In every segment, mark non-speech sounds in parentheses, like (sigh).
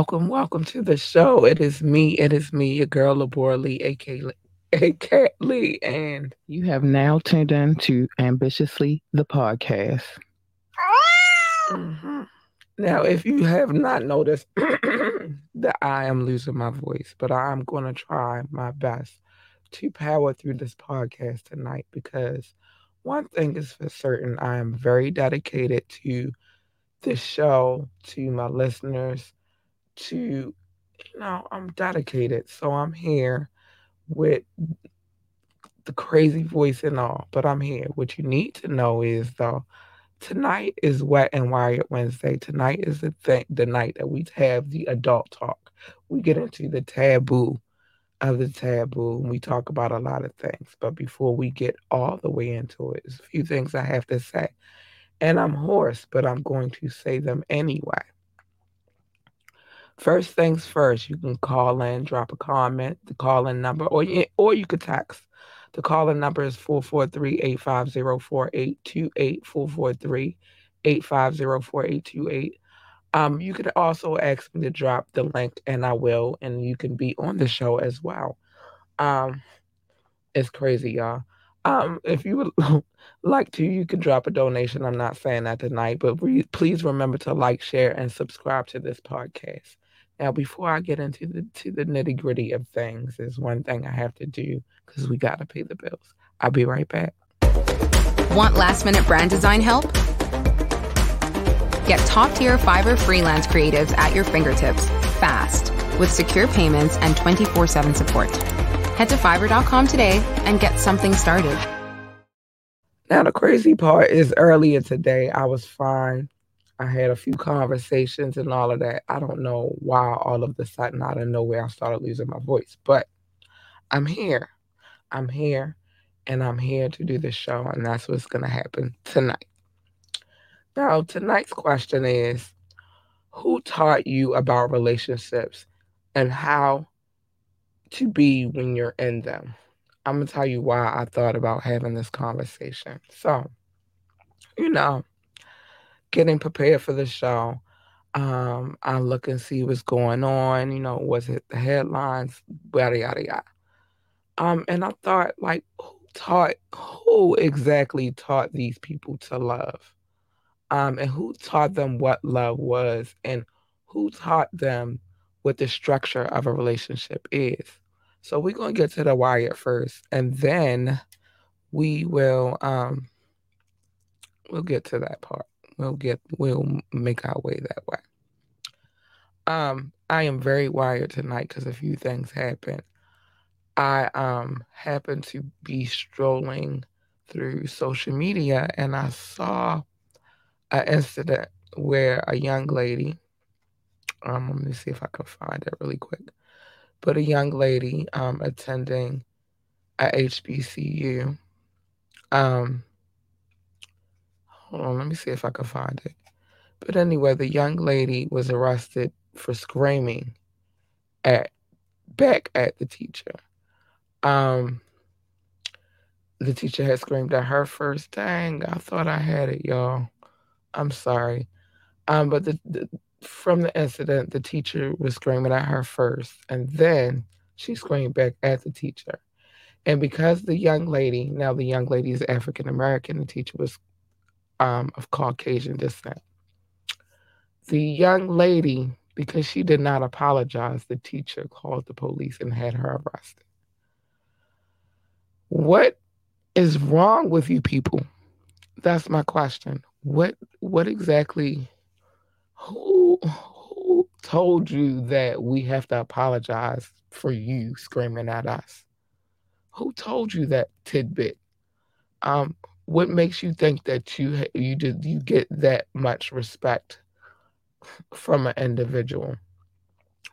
Welcome, welcome to the show. It is me, it is me, your girl Labora Lee, aka aka Lee, and You have now tuned in to Ambitiously the podcast. Mhm. now if you have not noticed (clears throat) that I am losing my voice, but I'm gonna try my best to power through this podcast tonight because one thing is for certain, I am very dedicated to this show, to my listeners, to you know, I'm dedicated. So I'm here with the crazy voice and all, but I'm here. What you need to know is though, tonight is Wet and Wired Wednesday. Tonight is the thing, the night that we have the adult talk. We get into the taboo of the taboo and we talk about a lot of things. But before we get all the way into it, there's a few things I have to say. And I'm hoarse, but I'm going to say them anyway. First things first, you can call in, drop a comment, the call in number, or you, or you could text. The call in number is 443 850 4828. 443 850 4828. Um, you could also ask me to drop the link, and I will, and you can be on the show as well. Um, it's crazy, y'all. Um, if you would (laughs) like to, you can drop a donation. I'm not saying that tonight, but re- please remember to like, share, and subscribe to this podcast. Now, before I get into the to the nitty gritty of things, there's one thing I have to do because we got to pay the bills. I'll be right back. Want last minute brand design help? Get top tier Fiverr freelance creatives at your fingertips fast with secure payments and 24 7 support. Head to fiverr.com today and get something started. Now, the crazy part is earlier today, I was fine. I had a few conversations and all of that. I don't know why all of the sudden out of nowhere I started losing my voice, but I'm here. I'm here and I'm here to do the show, and that's what's going to happen tonight. Now, tonight's question is Who taught you about relationships and how to be when you're in them? I'm going to tell you why I thought about having this conversation. So, you know, getting prepared for the show, um, I look and see what's going on. You know, was it the headlines? Yada yada yada. Um, and I thought, like, who taught? Who exactly taught these people to love? Um, and who taught them what love was, and who taught them what the structure of a relationship is? So we're gonna get to the wire first, and then we will um we'll get to that part. We'll get we'll make our way that way. Um, I am very wired tonight because a few things happened. I um happened to be strolling through social media and I saw an incident where a young lady, um, let me see if I can find it really quick, but a young lady um attending a HBCU, um, hold on, let me see if I can find it. But anyway, the young lady was arrested for screaming at back at the teacher. Um, the teacher had screamed at her first. Dang, I thought I had it, y'all. I'm sorry. Um, but the, the from the incident, the teacher was screaming at her first, and then she screamed back at the teacher. And because the young lady, now the young lady is African American, the teacher was um, of Caucasian descent. The young lady, because she did not apologize, the teacher called the police and had her arrested. What is wrong with you people? That's my question. What what exactly who who told you that we have to apologize for you screaming at us? Who told you that tidbit? Um, what makes you think that you you did you get that much respect from an individual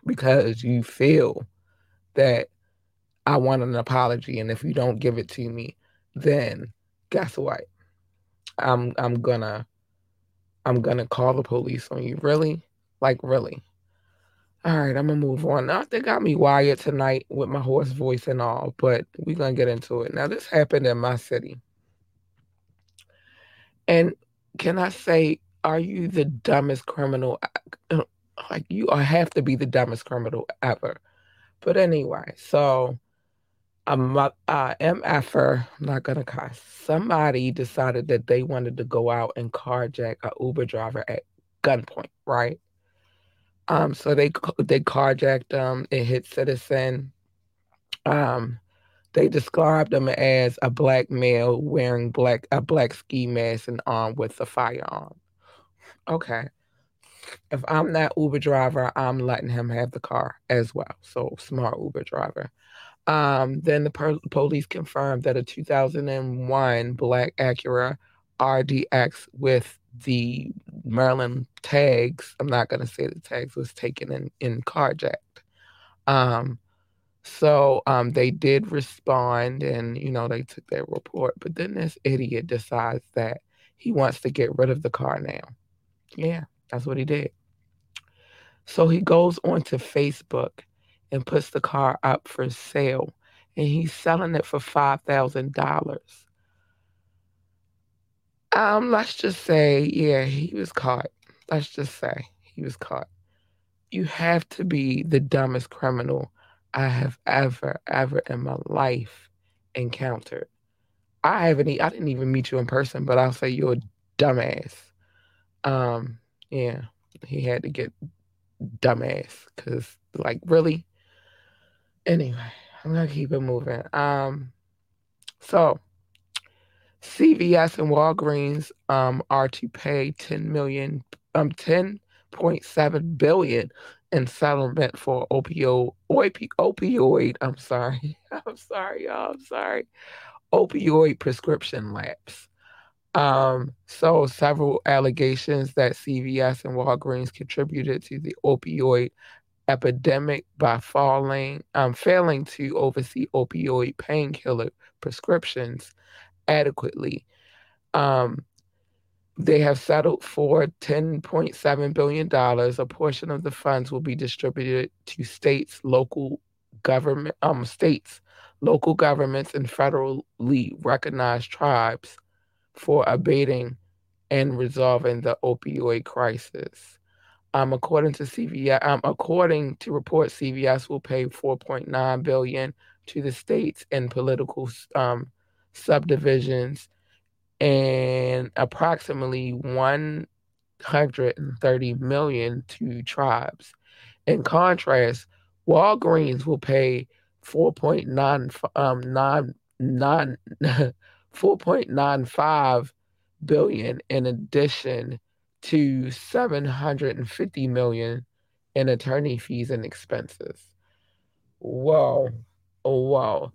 because you feel that I want an apology, and if you don't give it to me, then guess what? I'm I'm gonna I'm gonna call the police on you. Really? Like really? All right, I'm gonna move on. Now they got me wired tonight with my hoarse voice and all, but we're gonna get into it. Now this happened in my city. And can I say, are you the dumbest criminal? like you have to be the dumbest criminal ever. But anyway, so um, uh, MFer, I'm not gonna cuss. Somebody decided that they wanted to go out and carjack a Uber driver at gunpoint, right? Um, so they they carjacked him. It hit citizen. Um, they described him as a black male wearing black a black ski mask and armed with a firearm. Okay. If I'm that Uber driver, I'm letting him have the car as well. So smart Uber driver. Um, then the per- police confirmed that a 2001 black Acura RDX with the Maryland tags, I'm not going to say the tags, was taken in, in carjacked. Um, so um, they did respond and, you know, they took their report. But then this idiot decides that he wants to get rid of the car now. Yeah, that's what he did. So he goes onto Facebook and puts the car up for sale and he's selling it for $5,000. Um, let's just say, yeah, he was caught. Let's just say he was caught. You have to be the dumbest criminal I have ever, ever in my life encountered. I haven't, I didn't even meet you in person, but I'll say you're a dumbass. Um, yeah, he had to get dumbass because, like, really. Anyway, I'm gonna keep it moving. Um, so CVS and Walgreens um are to pay 10 million, um, 10.7 billion in settlement for opioid, opioid. I'm sorry, (laughs) I'm sorry, y'all. I'm sorry. Opioid prescription lapse. Um, so several allegations that CVS and Walgreens contributed to the opioid epidemic by falling, um, failing to oversee opioid painkiller prescriptions adequately. Um, they have settled for $10.7 billion. A portion of the funds will be distributed to states, local government, um, states, local governments, and federally recognized tribes for abating and resolving the opioid crisis. Um, according to CVS, um, according to reports, CVS will pay 4.9 billion to the states and political um, subdivisions, and approximately 130 million to tribes. In contrast, Walgreens will pay 4.9 um, 9, 9 (laughs) 4.95 billion in addition to 750 million in attorney fees and expenses. Whoa. Oh, wow.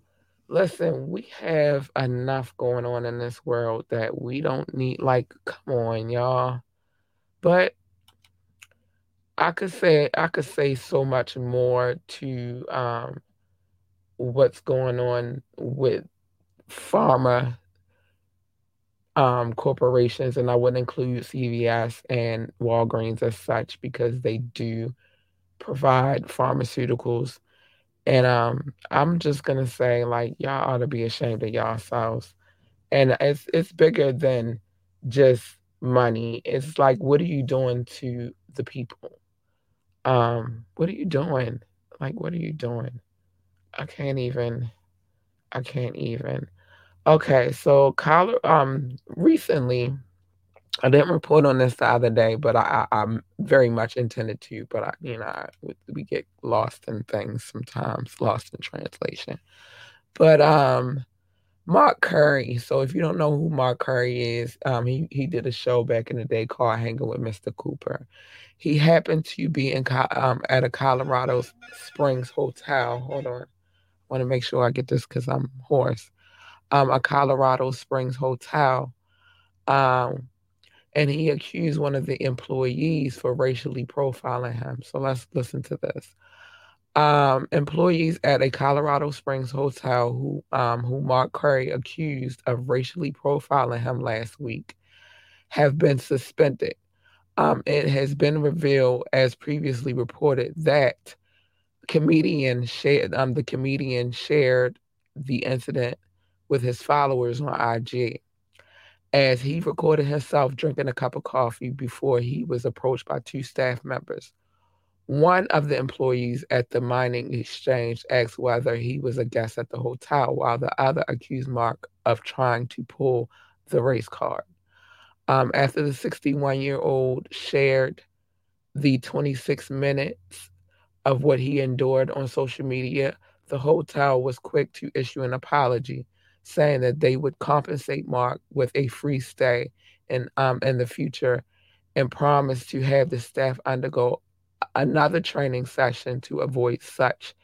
Listen, we have enough going on in this world that we don't need, like, come on, y'all. But I could say I could say so much more to um, what's going on with pharma um, corporations, and I would include CVS and Walgreens as such because they do provide pharmaceuticals. And um, I'm just gonna say, like, y'all ought to be ashamed of yourselves. And it's it's bigger than just money. It's like, what are you doing to the people? Um, what are you doing? Like, what are you doing? I can't even. I can't even. Okay, so Color um recently I didn't report on this the other day, but I, I am very much intended to. But I, you know, I, we get lost in things sometimes, lost in translation. But um, Mark Curry. So if you don't know who Mark Curry is, um, he he did a show back in the day called Hanging with Mr. Cooper. He happened to be in um at a Colorado Springs hotel. Hold on, I want to make sure I get this because I'm hoarse um, a Colorado Springs hotel. Um, and he accused one of the employees for racially profiling him. So let's listen to this. Um, employees at a Colorado Springs hotel who um, who Mark Curry accused of racially profiling him last week have been suspended. Um, it has been revealed, as previously reported, that comedian shared um, the comedian shared the incident with his followers on IG as he recorded himself drinking a cup of coffee before he was approached by two staff members one of the employees at the mining exchange asked whether he was a guest at the hotel, while the other accused Mark of trying to pull the race card. Um, after the 61 year old shared the 26 minutes of what he endured on social media, the hotel was quick to issue an apology, saying that they would compensate Mark with a free stay in um, in the future, and promised to have the staff undergo another training session to avoid such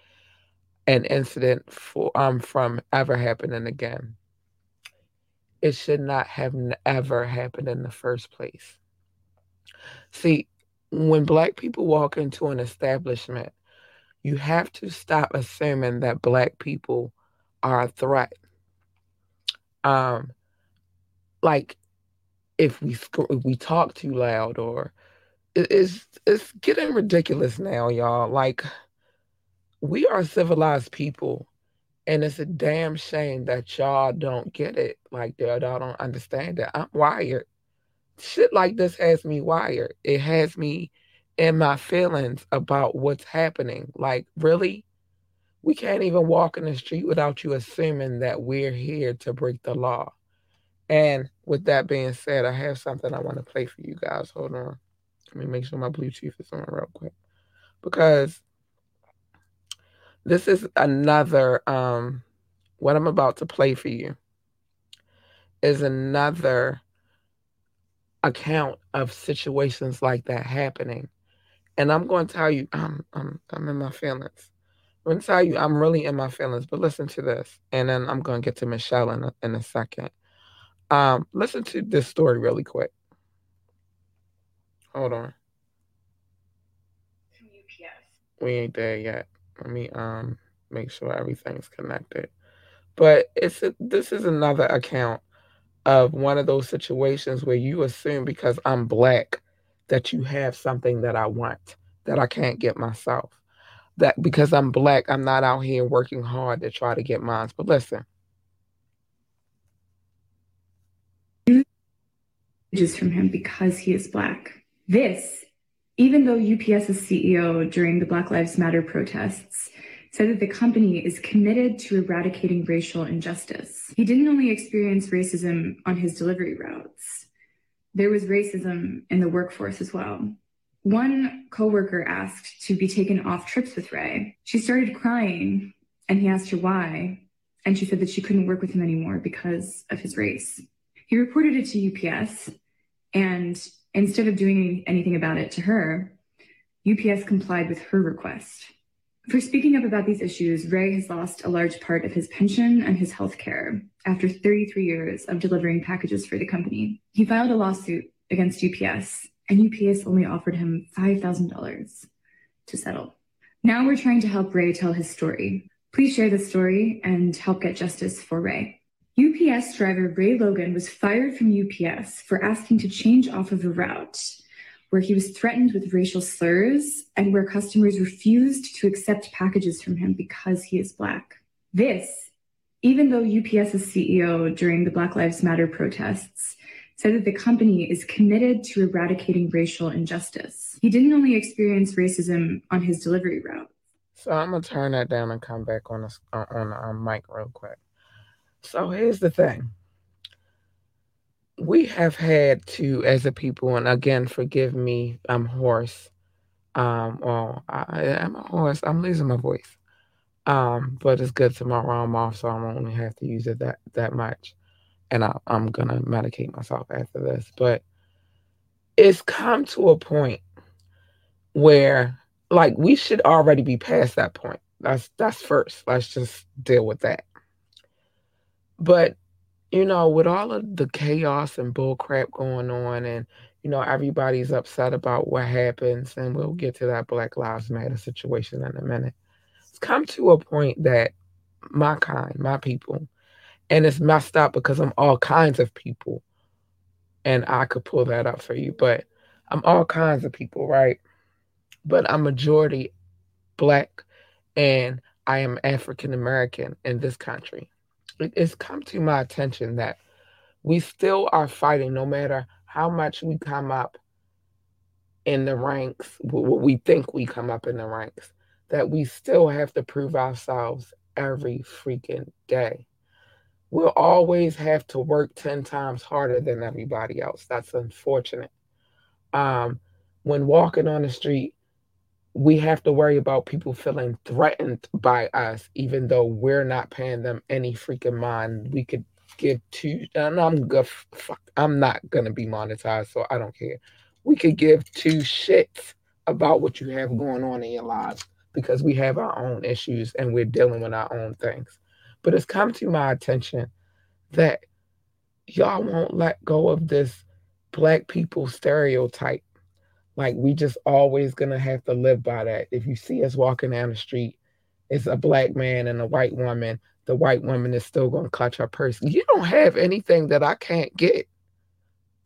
an incident for, um, from ever happening again. It should not have ever happened in the first place. See, when Black people walk into an establishment, you have to stop assuming that Black people are a threat. Um, like if we if we talk too loud or it's it's getting ridiculous now, y'all. Like we are civilized people, and it's a damn shame that y'all don't get it. Like y'all don't understand it. I'm wired. Shit like this has me wired. It has me in my feelings about what's happening. Like really, we can't even walk in the street without you assuming that we're here to break the law. And with that being said, I have something I want to play for you guys. Hold on. Let me make sure my Bluetooth is on real quick. Because this is another um what I'm about to play for you is another account of situations like that happening. And I'm going to tell you, I'm I'm I'm in my feelings. I'm going to tell you, I'm really in my feelings. But listen to this, and then I'm going to get to Michelle in a, in a second. Um, listen to this story really quick. Hold on. We ain't there yet. Let me um make sure everything's connected. But it's a, this is another account of one of those situations where you assume because I'm black that you have something that I want that I can't get myself. That because I'm black, I'm not out here working hard to try to get mine. But listen. Just from him because he is black. This, even though UPS's CEO during the Black Lives Matter protests said that the company is committed to eradicating racial injustice. He didn't only experience racism on his delivery routes, there was racism in the workforce as well. One coworker asked to be taken off trips with Ray. She started crying and he asked her why. And she said that she couldn't work with him anymore because of his race. He reported it to UPS and Instead of doing anything about it to her, UPS complied with her request. For speaking up about these issues, Ray has lost a large part of his pension and his health care after 33 years of delivering packages for the company. He filed a lawsuit against UPS, and UPS only offered him $5,000 to settle. Now we're trying to help Ray tell his story. Please share this story and help get justice for Ray. UPS driver Ray Logan was fired from UPS for asking to change off of a route where he was threatened with racial slurs and where customers refused to accept packages from him because he is Black. This, even though UPS's CEO during the Black Lives Matter protests said that the company is committed to eradicating racial injustice. He didn't only experience racism on his delivery route. So I'm gonna turn that down and come back on the on the um, mic real quick. So here's the thing. We have had to, as a people, and again, forgive me, I'm hoarse. Um, well, I, am a horse. I'm losing my voice. Um, but it's good tomorrow. I'm off, so I won't only have to use it that that much. And I, I'm gonna medicate myself after this. But it's come to a point where, like, we should already be past that point. That's that's first. Let's just deal with that. But you know, with all of the chaos and bull crap going on, and you know, everybody's upset about what happens, and we'll get to that Black Lives Matter situation in a minute. It's come to a point that my kind, my people, and it's messed up because I'm all kinds of people, and I could pull that up for you, but I'm all kinds of people, right? But I'm majority black, and I am African American in this country it's come to my attention that we still are fighting no matter how much we come up in the ranks, what we think we come up in the ranks, that we still have to prove ourselves every freaking day. We'll always have to work 10 times harder than everybody else. That's unfortunate. Um, when walking on the street, we have to worry about people feeling threatened by us, even though we're not paying them any freaking mind. We could give two, and I'm good. Fuck, I'm not gonna be monetized, so I don't care. We could give two shits about what you have going on in your lives because we have our own issues and we're dealing with our own things. But it's come to my attention that y'all won't let go of this black people stereotype. Like we just always gonna have to live by that. If you see us walking down the street, it's a black man and a white woman. The white woman is still gonna clutch her purse. You don't have anything that I can't get.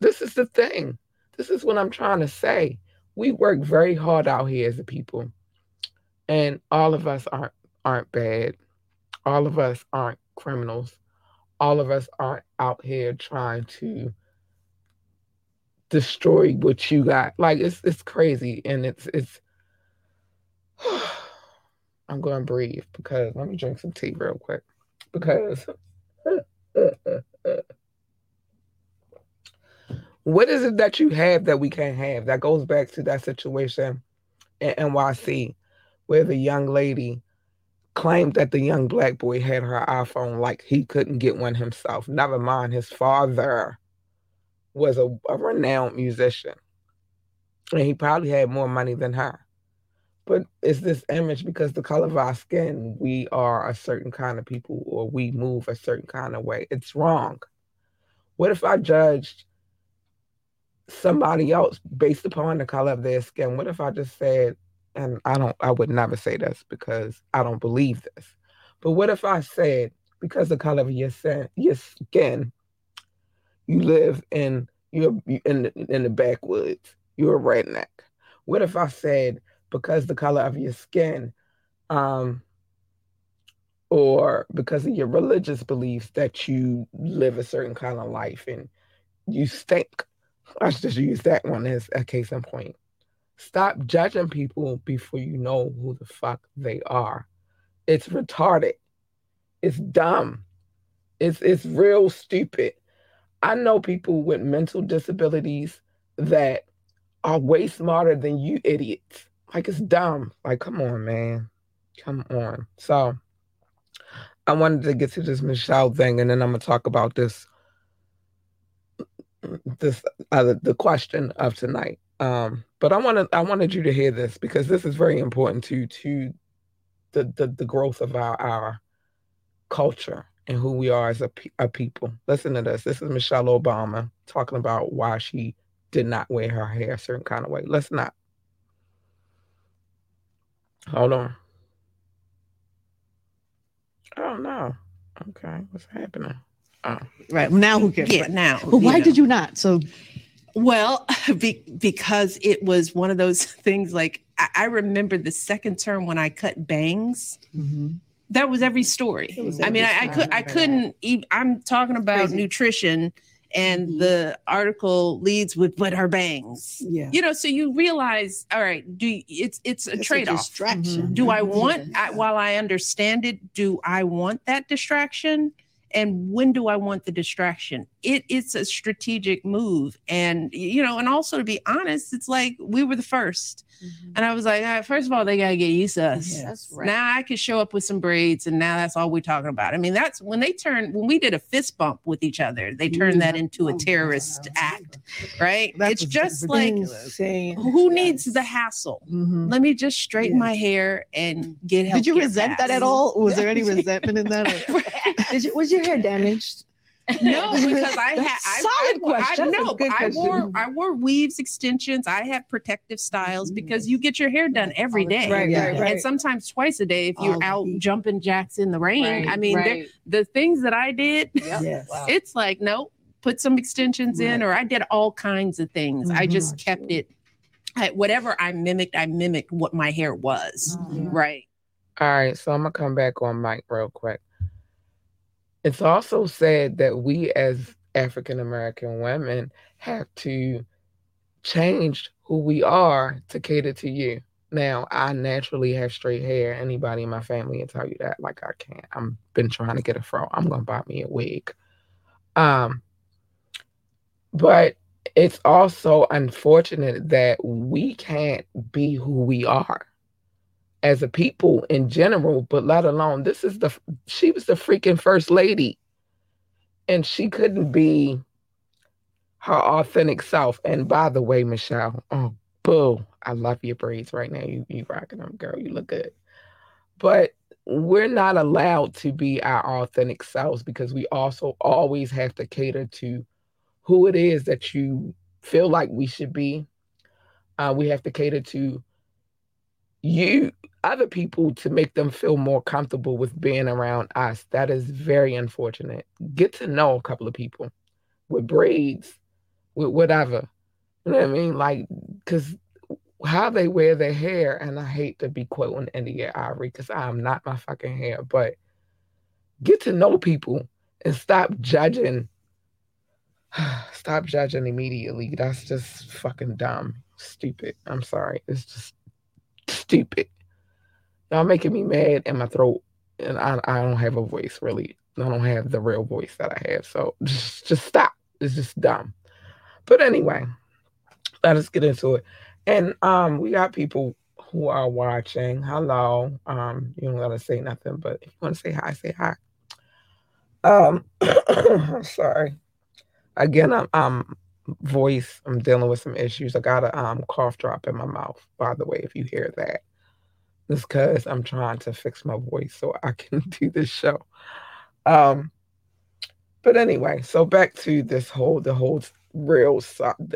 This is the thing. This is what I'm trying to say. We work very hard out here as a people and all of us aren't aren't bad all of us aren't criminals. All of us aren't out here trying to destroy what you got. Like it's it's crazy and it's it's (sighs) i'm going to breathe because let me drink some tea real quick because (laughs) what is it that you have that we can't have? That goes back to that situation in nyc where the young lady claimed that the young black boy had her iPhone like he couldn't get one himself. Never mind, his father was a, a renowned musician. And he probably had more money than her. But it's this image because the color of our skin, we are a certain kind of people or we move a certain kind of way. It's wrong. What if I judged somebody else based upon the color of their skin? What if I just said, and I don't I would never say this because I don't believe this. But what if I said because the color of your skin, your skin, you live in you're in the, in the backwoods, you're a redneck. What if I said because the color of your skin, um, or because of your religious beliefs that you live a certain kind of life and you stink. I should just use that one as a case in point. Stop judging people before you know who the fuck they are. It's retarded. It's dumb. It's it's real stupid. I know people with mental disabilities that are way smarter than you idiots. Like it's dumb. Like come on, man. Come on. So I wanted to get to this Michelle thing and then I'm gonna talk about this this uh, the question of tonight. Um, but I wanted I wanted you to hear this because this is very important to to the the, the growth of our our culture and who we are as a, a people. Listen to this. This is Michelle Obama talking about why she did not wear her hair a certain kind of way. Let's not. Hold on. Oh no. Okay, what's happening? Oh. Right now, who cares? Yeah, now. But why you did you not? So Well, (laughs) be, because it was one of those (laughs) things like I, I remember the second term when I cut bangs. That was every story. was I mean, I, I could I couldn't even I'm talking about Crazy. nutrition and Mhm. the article leads with but her bangs. yeah, You know, so you realize, all right, do you, it's it's a It's trade-off. distraction. do I Mhm. want I, while I understand it, do I want that distraction? And when do I want the distraction? It it's a strategic move. And you know, and also to be honest, it's like we were the 1st And I was like, all right, first of all, they gotta get used to us. Yeah. That's right. Now I could show up with some braids, and now that's all we're talking about. I mean, that's when they turn when we did a fist bump with each other, they turned that into a terrorist act, right? That it's was just like insane. who needs the hassle? Mhm. Let me just straighten Yeah. my hair and get help. Did you resent that at all? Was there any (laughs) resentment in that? Or- Did you, was your hair damaged? No, because I (laughs) had That's I, solid I, question. I, no, good I question. wore I wore weaves, extensions. I had protective styles because you get your hair done every All the day. Right, right, right. and sometimes twice a day if you're All the out heat. jumping jacks in the rain. Right, I mean, right. the things that I did, Yep. Yes. Wow. it's like nope, put some extensions in, or I did all kinds of things. I Mhm. just kept it. I, whatever I mimicked, I mimicked what my hair was. Mhm. Right. All right, so I'm gonna come back on mic real quick. It's also said that we as African American women have to change who we are to cater to you. Now, I naturally have straight hair. Anybody in my family will tell you that. Like I can't. I'm been trying to get a fro. I'm gonna buy me a wig. Um, but it's also unfortunate that we can't be who we are as a people in general, but let alone this is the she was the freaking first lady and she couldn't be her authentic self. And by the way, Michelle, oh boo, I love your braids right now. You you rocking them, girl. You look good. But we're not allowed to be our authentic selves because we also always have to cater to who it is that you feel like we should be. Uh, we have to cater to you, other people, to make them feel more comfortable with being around us. That is very unfortunate. Get to know a couple of people with braids, with whatever. You know what I mean? Like, because how they wear their hair, and I hate to be quoting India.Arie because I'm not my fucking hair, but get to know people and stop judging (sighs) Stop judging immediately. That's just fucking dumb. Stupid. I'm sorry. It's just stupid. Y'all making me mad in my throat. And I, I don't have a voice really. I don't have the real voice that I have. So (laughs) just just stop. It's just dumb. But anyway, let us get into it. And um we got people who are watching. Hello. Um, you don't gotta say nothing, but if you want to say hi, say hi. Um (coughs) sorry again, I'm, I'm voice. I'm dealing with some issues. I got a um, cough drop in my mouth. By the way, if you hear that, it's because I'm trying to fix my voice so I can (laughs) do this show. Um, but anyway, so back to this whole the whole real.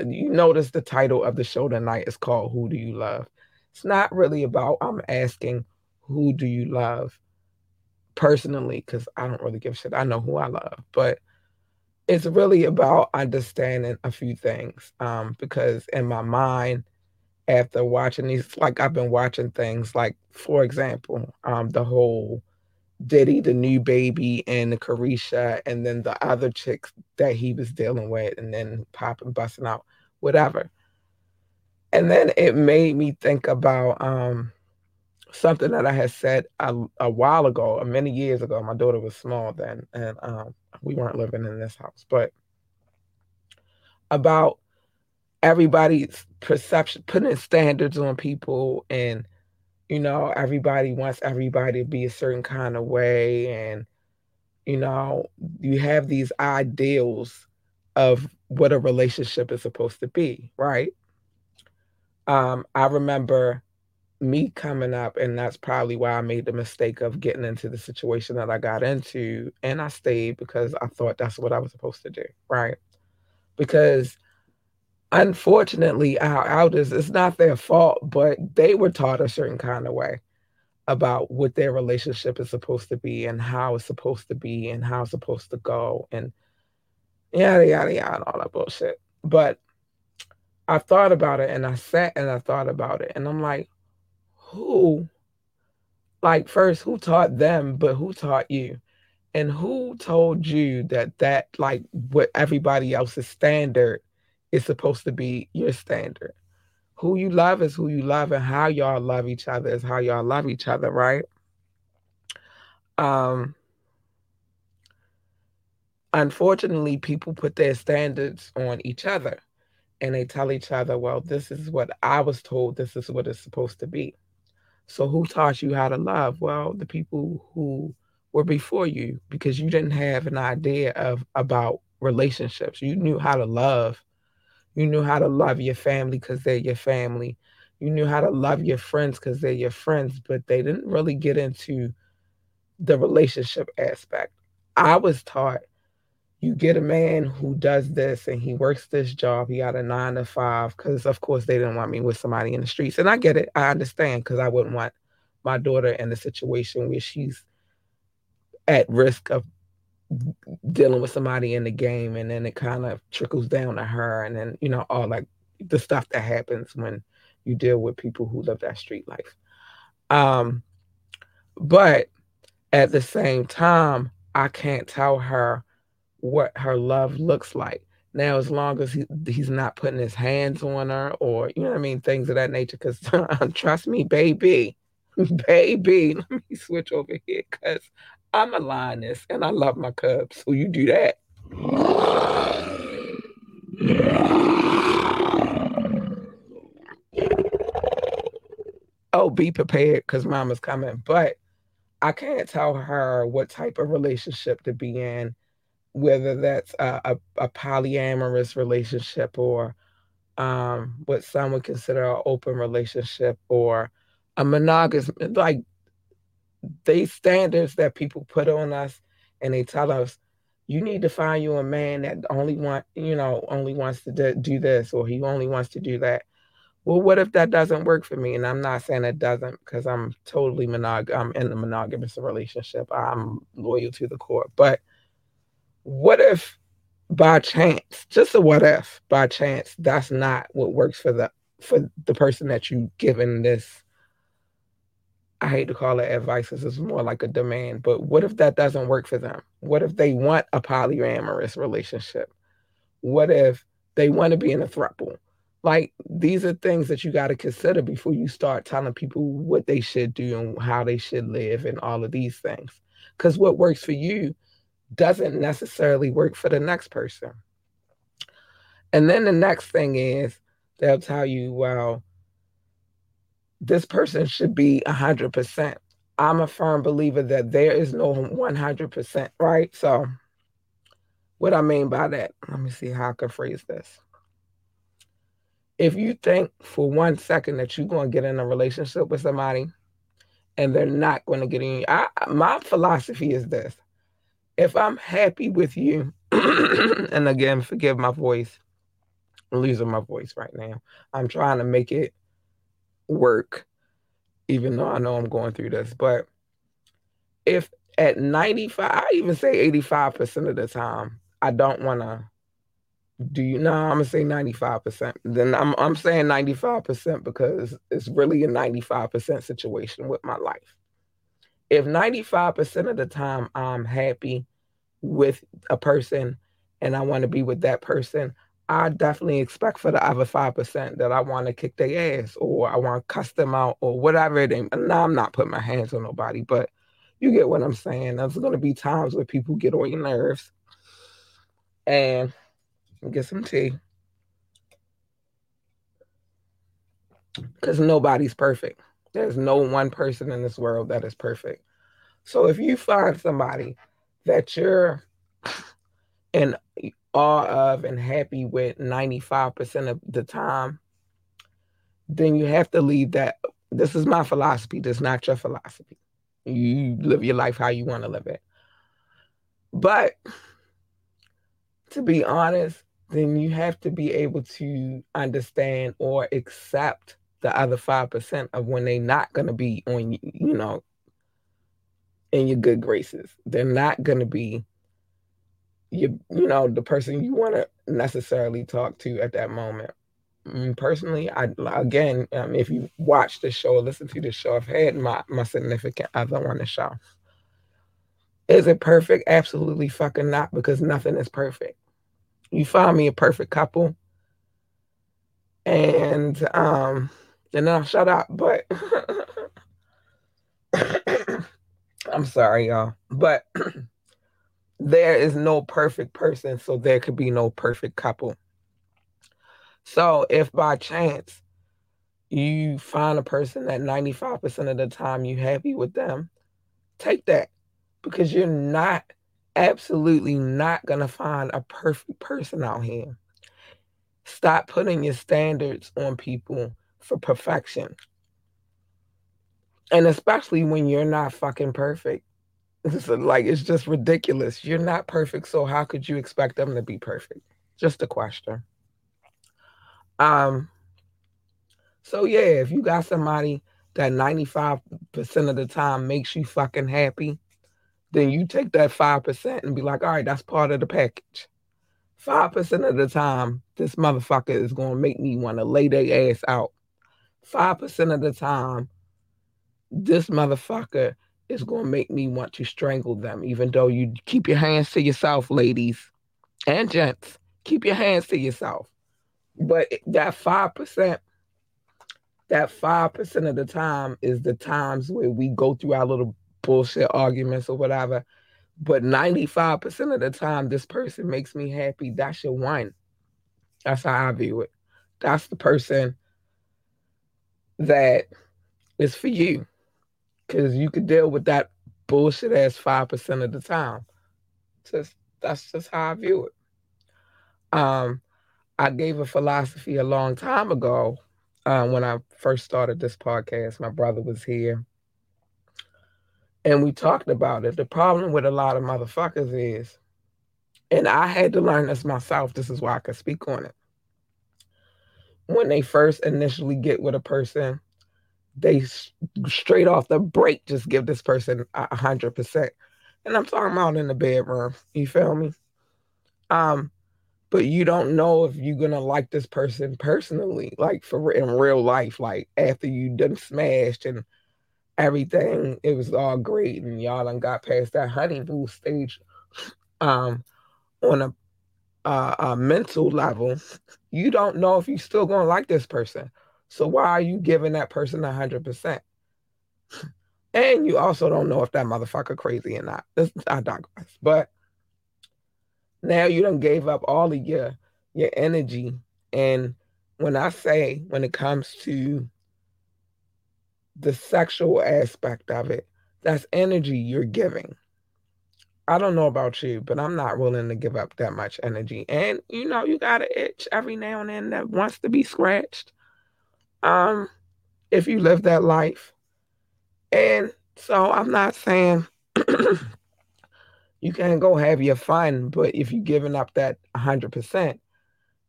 You notice the title of the show tonight is called "Who Do You Love." It's not really about I'm asking who do you love personally because I don't really give shit. I know who I love, but it's really about understanding a few things um, because in my mind after watching these like i've been watching things like for example um, the whole diddy the new baby and the carisha and then the other chicks that he was dealing with and then popping busting out whatever. And then it made me think about um, something that i had said a, a while ago many years ago. My daughter was small then and um, we weren't living in this house, but about everybody's perception, putting standards on people, and you know, everybody wants everybody to be a certain kind of way, and you know, you have these ideals of what a relationship is supposed to be, right? Um, I remember me coming up, and that's probably why I made the mistake of getting into the situation that I got into. And I stayed because I thought that's what I was supposed to do, right? Because unfortunately, our elders, it's not their fault, but they were taught a certain kind of way about what their relationship is supposed to be and how it's supposed to be and how it's supposed to go and yada yada yada all that bullshit. But I thought about it and I sat and I thought about it and I'm like, who like first who taught them but who taught you and who told you that that like what everybody else's standard is supposed to be your standard who you love is who you love and how y'all love each other is how y'all love each other right um unfortunately people put their standards on each other and they tell each other well this is what i was told this is what it's supposed to be so who taught you how to love? Well, the people who were before you because you didn't have an idea of about relationships. You knew how to love. You knew how to love your family because they're your family. You knew how to love your friends because they're your friends, but they didn't really get into the relationship aspect. I was taught you get a man who does this and he works this job. He got a nine to five because, of course, they didn't want me with somebody in the streets. And I get it. I understand because I wouldn't want my daughter in a situation where she's at risk of dealing with somebody in the game and then it kind of trickles down to her and then you know all like the stuff that happens when you deal with people who live that street life um but at the same time i can't tell her what her love looks like. Now, as long as he, he's not putting his hands on her or, you know I mean, things of that nature, because (laughs) trust me, baby, (laughs) baby, let me switch over here because I'm a lioness and I love my cubs. So you do that. Oh, be prepared because mama's coming. But I can't tell her what type of relationship to be in, whether that's a, a, a polyamorous relationship or um, what some would consider an open relationship or a monogamous, like these standards that people put on us and they tell us, you need to find you a man that only want, you know, only wants to do this or he only wants to do that well, what if that doesn't work for me? And I'm not saying it doesn't because I'm totally monog I'm in a monogamous relationship. I'm loyal to the core. But what if by chance, just a what if, by chance, that's not what works for the for the person that you given this I hate to call it advice because it's more like a demand, but what if that doesn't work for them? What if they want a polyamorous relationship? What if they want to be in a throuple? like these are things that you got to consider before you start telling people what they should do and how they should live and all of these things because what works for you doesn't necessarily work for the next person and then the next thing is they'll tell you well this person should be 100% i'm a firm believer that there is no 100% right so what i mean by that let me see how i can phrase this if you think for one second that you're going to get in a relationship with somebody and they're not going to get in, I, my philosophy is this. If I'm happy with you, (clears throat) and again, forgive my voice, I'm losing my voice right now. I'm trying to make it work, even though I know I'm going through this. But if at 95, I even say 85% of the time, I don't want to do you know i'm gonna say 95% then i'm, I'm saying 95% because it's really a 95% situation with my life if 95% of the time i'm happy with a person and i want to be with that person i definitely expect for the other 5% that i want to kick their ass or i want to cuss them out or whatever is now i'm not putting my hands on nobody but you get what i'm saying there's to be times where people get on your nerves and get some tea. Because nobody's perfect. There's no one person in this world that is perfect. So if you find somebody that you're in awe of and happy with 95% of the time, then you have to leave that. This is my philosophy. This is not your philosophy. You live your life how you want to live it. But to be honest, then you have to be able to understand or accept the other 5% of when they're not going to be on you, you know, in your good graces. They're not going to be you you know the person you want to necessarily talk to at that moment. Mm, personally, I again, um, if you watch the show, listen to the show, I've had my my significant other on the show. Is it perfect? Absolutely fucking not, because nothing is perfect you find me a perfect couple. And um, and then I'll shut up. But (coughs) I'm sorry, y'all. But (coughs) there is no perfect person, so there could be no perfect couple. So if by chance you find a person that 95% of the time you happy with them, take that because you're not absolutely not going to find a perfect person out here. Stop putting your standards on people for perfection. And especially when you're not fucking perfect. It's like it's just ridiculous. You're not perfect, so how could you expect them to be perfect? Just a question. Um so yeah, if you got somebody that 95% of the time makes you fucking happy, then you take that 5% and be like, all right, that's part of the package. 5% of the time, this motherfucker is going to make me want to lay their ass out. 5% of the time, this motherfucker is going to make me want to strangle them, even though you keep your hands to yourself, ladies and gents. keep your hands to yourself. But that five percent, that five percent of the time is the times where we go through our little bullshit arguments or whatever. But 95% of the time, this person makes me happy. That's your one. That's how I view it. That's the person that is for you. Cause you could deal with that bullshit ass five percent of the time. Just that's just how I view it. Um, I gave a philosophy a long time ago uh, when I first started this podcast. My brother was here, and we talked about it. The problem with a lot of motherfuckers is, and I had to learn this myself. This is why I could speak on it. When they first initially get with a person, they straight off the break just give this person a hundred percent. And I'm talking about in the bedroom. You feel me? Um, but you don't know if you're gonna like this person personally, like for in real life, like after you done smashed and everything, it was all great, and y'all done got past that honeymoon stage. Um, on a, a mental level, you don't know if you still gonna like this person. So why are you giving that person a hundred percent? And you also don't know if that motherfucker crazy or not. This, I digress. But now you don't gave up all of your your energy. And when I say when it comes to the sexual aspect of it, that's energy you're giving. I don't know about you, but I'm not willing to give up that much energy. And you know, you got an itch every now and then that wants to be scratched. Um, if you live that life. And so I'm not saying (clears throat) you can't go have your fun, but if you're giving up that 100%,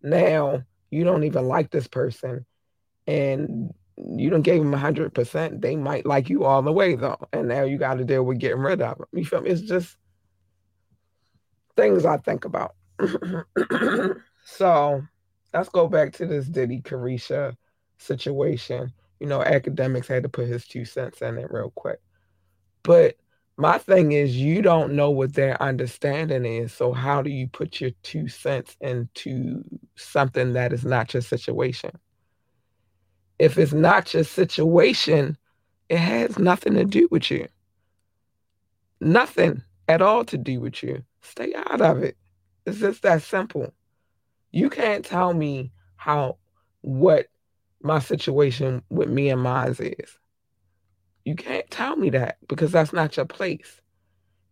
now you don't even like this person and you don't gave them 100%, they might like you all the way though. And now you got to deal with getting rid of them. You feel me? It's just things I think about. (clears throat) so let's go back to this Diddy Caresha situation. You know, Akademiks had to put his two cents in it real quick. But my thing is, you don't know what their understanding is. So, how do you put your two cents into something that is not your situation? If it's not your situation, it has nothing to do with you. Nothing at all to do with you. Stay out of it. It's just that simple. You can't tell me how, what my situation with me and mine is. You can't tell me that because that's not your place.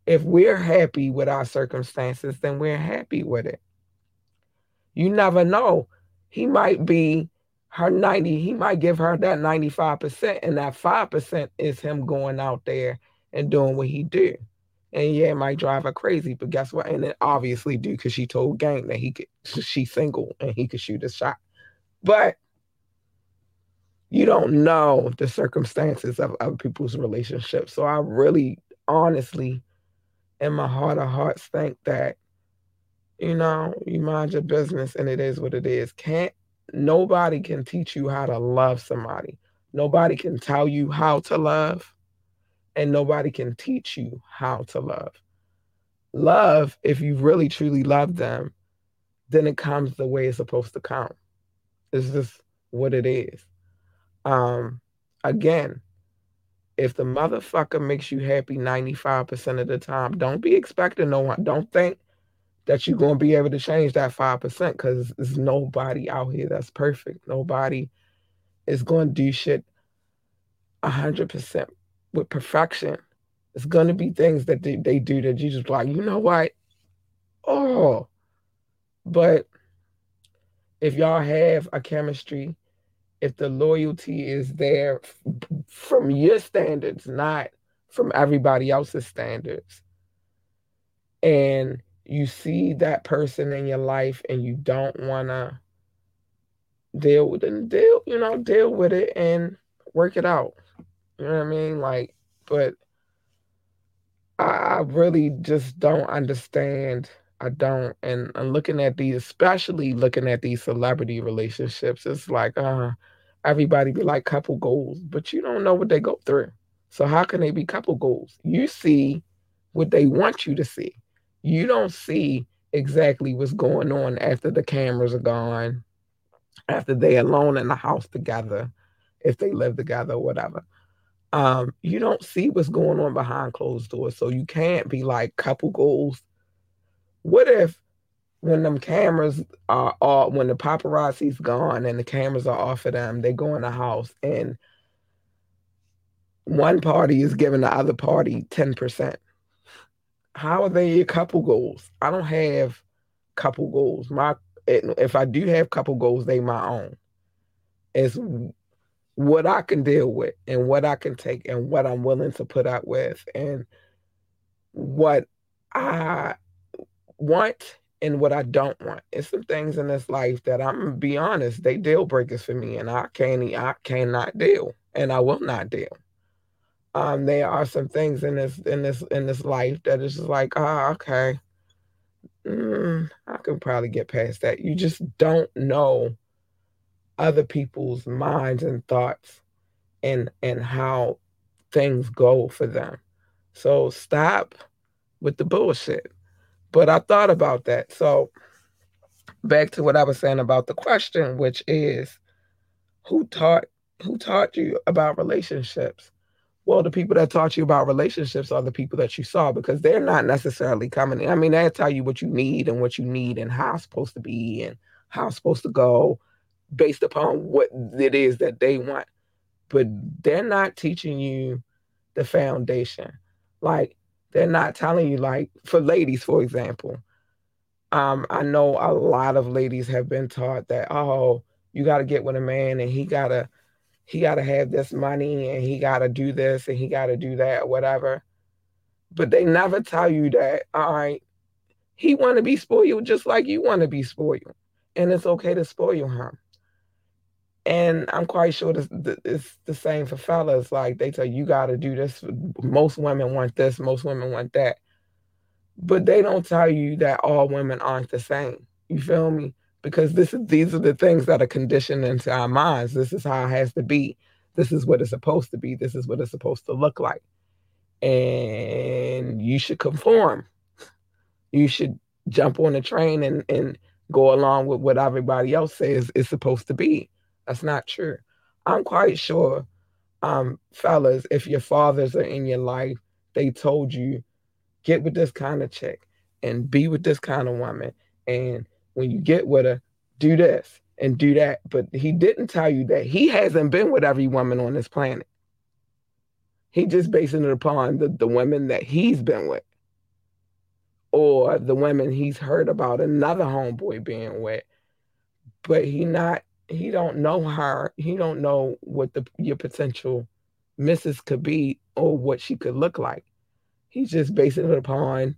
If we're happy with our circumstances, then we're happy with it. You never know. He might be her 90, he might give her that 95%, and that 5% is him going out there and doing what he do. And yeah, it might drive her crazy, but guess what? And it obviously do because she told Gang that he could she's single and he could shoot a shot. But you don't know the circumstances of other people's relationships. So I really honestly in my heart of hearts think that, you know, you mind your business and it is what it is. Can't nobody can teach you how to love somebody. Nobody can tell you how to love, and nobody can teach you how to love. Love, if you really truly love them, then it comes the way it's supposed to come. It's just what it is. Um, again, if the motherfucker makes you happy 95% of the time, don't be expecting no one. Don't think that you're going to be able to change that 5% because there's nobody out here that's perfect. Nobody is going to do shit 100% with perfection. It's going to be things that they, they do that you just like, you know what? Oh, but if y'all have a chemistry if the loyalty is there from your standards, not from everybody else's standards, and you see that person in your life and you don't want to deal with it, deal, you know, deal with it and work it out. You know what I mean? Like, but I, I really just don't understand I don't. And, I'm looking at these, especially looking at these celebrity relationships, it's like, uh, everybody be like couple goals, but you don't know what they go through. So how can they be couple goals? You see what they want you to see. You don't see exactly what's going on after the cameras are gone, after they alone in the house together, if they live together or whatever. Um, you don't see what's going on behind closed doors. So you can't be like couple goals. What if when them cameras are all when the paparazzi's gone and the cameras are off of them, they go in the house and one party is giving the other party 10%. How are they couple goals? I don't have couple goals. My if I do have couple goals, they my own. It's what I can deal with and what I can take and what I'm willing to put up with and what I want and what I don't want. It's some things in this life that I'm gonna be honest, they deal breakers for me, and I can't I cannot deal, and I will not deal. Um, there are some things in this in this in this life that is just like, oh, okay, mm, I can probably get past that. You just don't know other people's minds and thoughts, and and how things go for them. So stop with the bullshit. But I thought about that. So back to what I was saying about the question, which is who taught who taught you about relationships? Well, the people that taught you about relationships are the people that you saw because they're not necessarily coming. I mean, they tell you what you need and what you need and how it's supposed to be and how it's supposed to go based upon what it is that they want. But they're not teaching you the foundation. Like they're not telling you like for ladies for example um i know a lot of ladies have been taught that oh you got to get with a man and he got to he got to have this money and he got to do this and he got to do that whatever. But they never tell you that all right he want to be spoiled just like you want to be spoiled and it's okay to spoil him and I'm quite sure this, it's the same for fellas. Like they tell you, you got to do this. Most women want this. Most women want that. But they don't tell you that all women aren't the same. You feel me? Because this is these are the things that are conditioned into our minds. This is how it has to be. This is what it's supposed to be. This is what it's supposed to look like. And you should conform. You should jump on the train and, and go along with what everybody else says is supposed to be that's not true. I'm quite sure, um, fellas, if your fathers are in your life, they told you, get with this kind of chick and be with this kind of woman. And when you get with her, do this and do that. But he didn't tell you that he hasn't been with every woman on this planet. He just basing it upon the, the women that he's been with or the women he's heard about another homeboy being with. But he not he don't know her. He don't know what the your potential missus could be or what she could look like. He's just basing it upon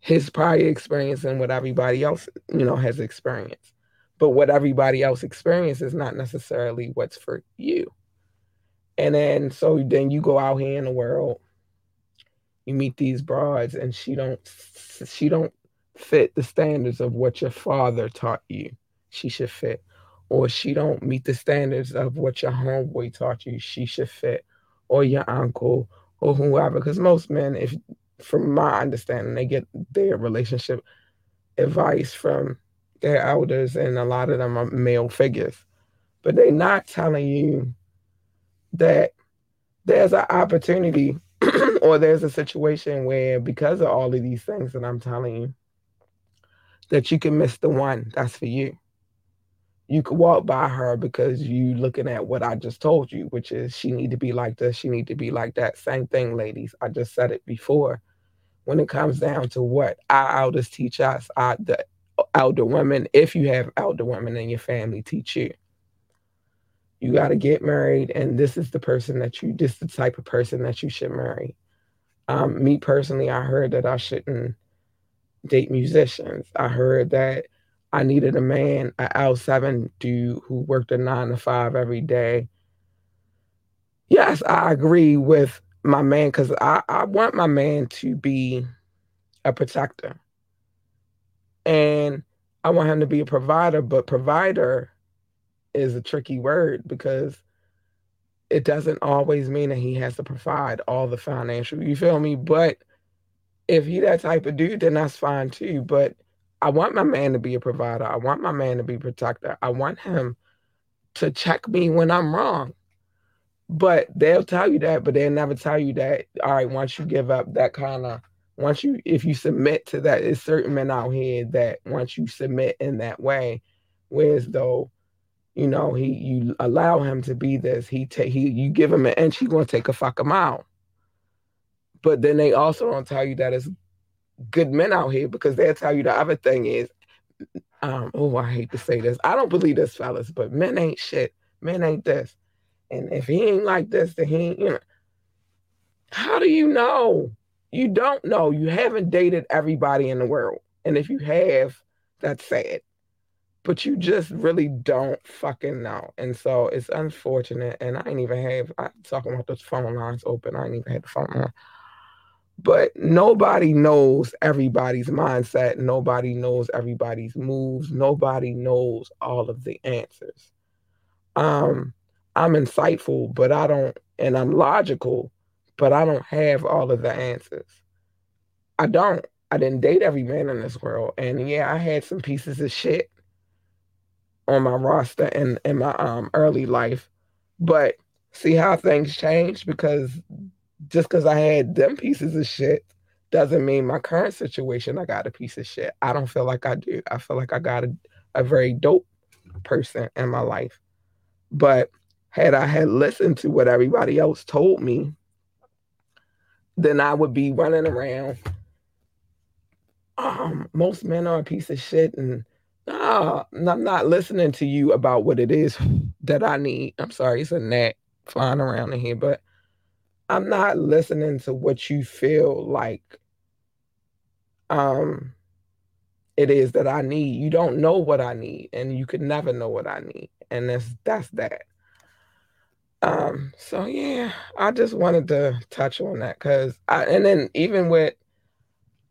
his prior experience and what everybody else, you know, has experienced. But what everybody else experiences is not necessarily what's for you. And then so then you go out here in the world, you meet these broads and she don't she don't fit the standards of what your father taught you she should fit or she don't meet the standards of what your homeboy taught you she should fit or your uncle or whoever. Because most men if from my understanding they get their relationship advice from their elders and a lot of them are male figures. But they're not telling you that there's an opportunity (clears throat) or there's a situation where because of all of these things that i'm telling you that you can miss the one that's for you you could walk by her because you looking at what I just told you, which is she need to be like this, she need to be like that. Same thing, ladies. I just said it before. When it comes down to what our elders teach us, our, the elder women, if you have elder women in your family, teach you. You got to get married, and this is the person that you, this is the type of person that you should marry. Um, me personally, I heard that I shouldn't date musicians. I heard that I needed a man, an L7 dude who worked a nine to five every day. Yes, I agree with my man because I, I want my man to be a protector. And I want him to be a provider, but provider is a tricky word because it doesn't always mean that he has to provide all the financial, you feel me? But if he that type of dude, then that's fine too. But I want my man to be a provider. I want my man to be protector. I want him to check me when I'm wrong. But they'll tell you that, but they'll never tell you that, all right, once you give up that kind of once you if you submit to that, there's certain men out here that once you submit in that way, whereas though, you know, he you allow him to be this, he take he you give him an inch, he's gonna take a fuck a mile. But then they also don't tell you that it's good men out here because they'll tell you the other thing is, um, oh, I hate to say this. I don't believe this, fellas, but men ain't shit. Men ain't this. And if he ain't like this, then he ain't, you know. How do you know? You don't know. You haven't dated everybody in the world. And if you have, that's sad. But you just really don't fucking know. And so it's unfortunate. And I ain't even have, I'm talking about those phone lines open. I ain't even had the phone on. But nobody knows everybody's mindset. Nobody knows everybody's moves. Nobody knows all of the answers. Um, I'm insightful, but I don't, and I'm logical, but I don't have all of the answers. I don't. I didn't date every man in this world. And yeah, I had some pieces of shit on my roster in, in my um early life. But see how things change because just because I had them pieces of shit doesn't mean my current situation I got a piece of shit. I don't feel like I do. I feel like I got a, a very dope person in my life. But had I had listened to what everybody else told me, then I would be running around. Um, most men are a piece of shit, and uh, I'm not listening to you about what it is that I need. I'm sorry, it's a gnat flying around in here, but I'm not listening to what you feel like um it is that I need. You don't know what I need, and you could never know what I need. And that's that's that. Um, so yeah, I just wanted to touch on that because I and then even with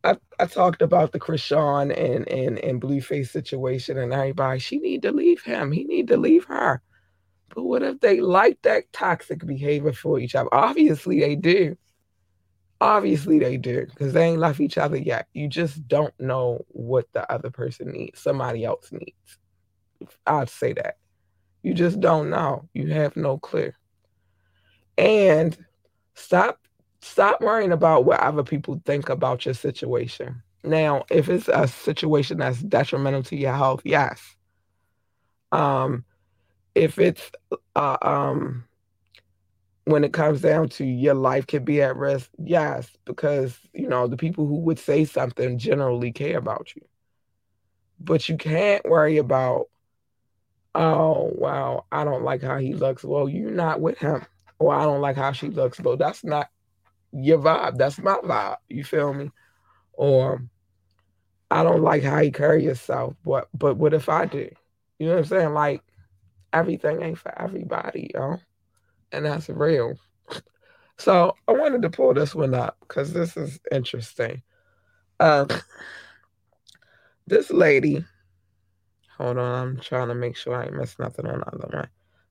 I, I talked about the Chrisean and and and Blueface situation and everybody, she need to leave him. He need to leave her. But what if they like that toxic behavior for each other? Obviously they do. Obviously they do, because they ain't left each other yet. You just don't know what the other person needs, somebody else needs. I'd say that. You just don't know. You have no clue. And stop stop worrying about what other people think about your situation. Now, if it's a situation that's detrimental to your health, yes. Um, if it's uh, um, when it comes down to your life could be at risk, yes, because you know the people who would say something generally care about you. But you can't worry about, oh wow, I don't like how he looks. Well, you're not with him, or I don't like how she looks. Well, that's not your vibe. That's my vibe. You feel me? Or I don't like how you carry yourself. But but what if I do? You know what I'm saying? Like everything ain't for everybody, yo. And that's real. (laughs) So I wanted to pull this one up because this is interesting. Um, this lady, hold on, I'm trying to make sure I ain't miss nothing on the other one.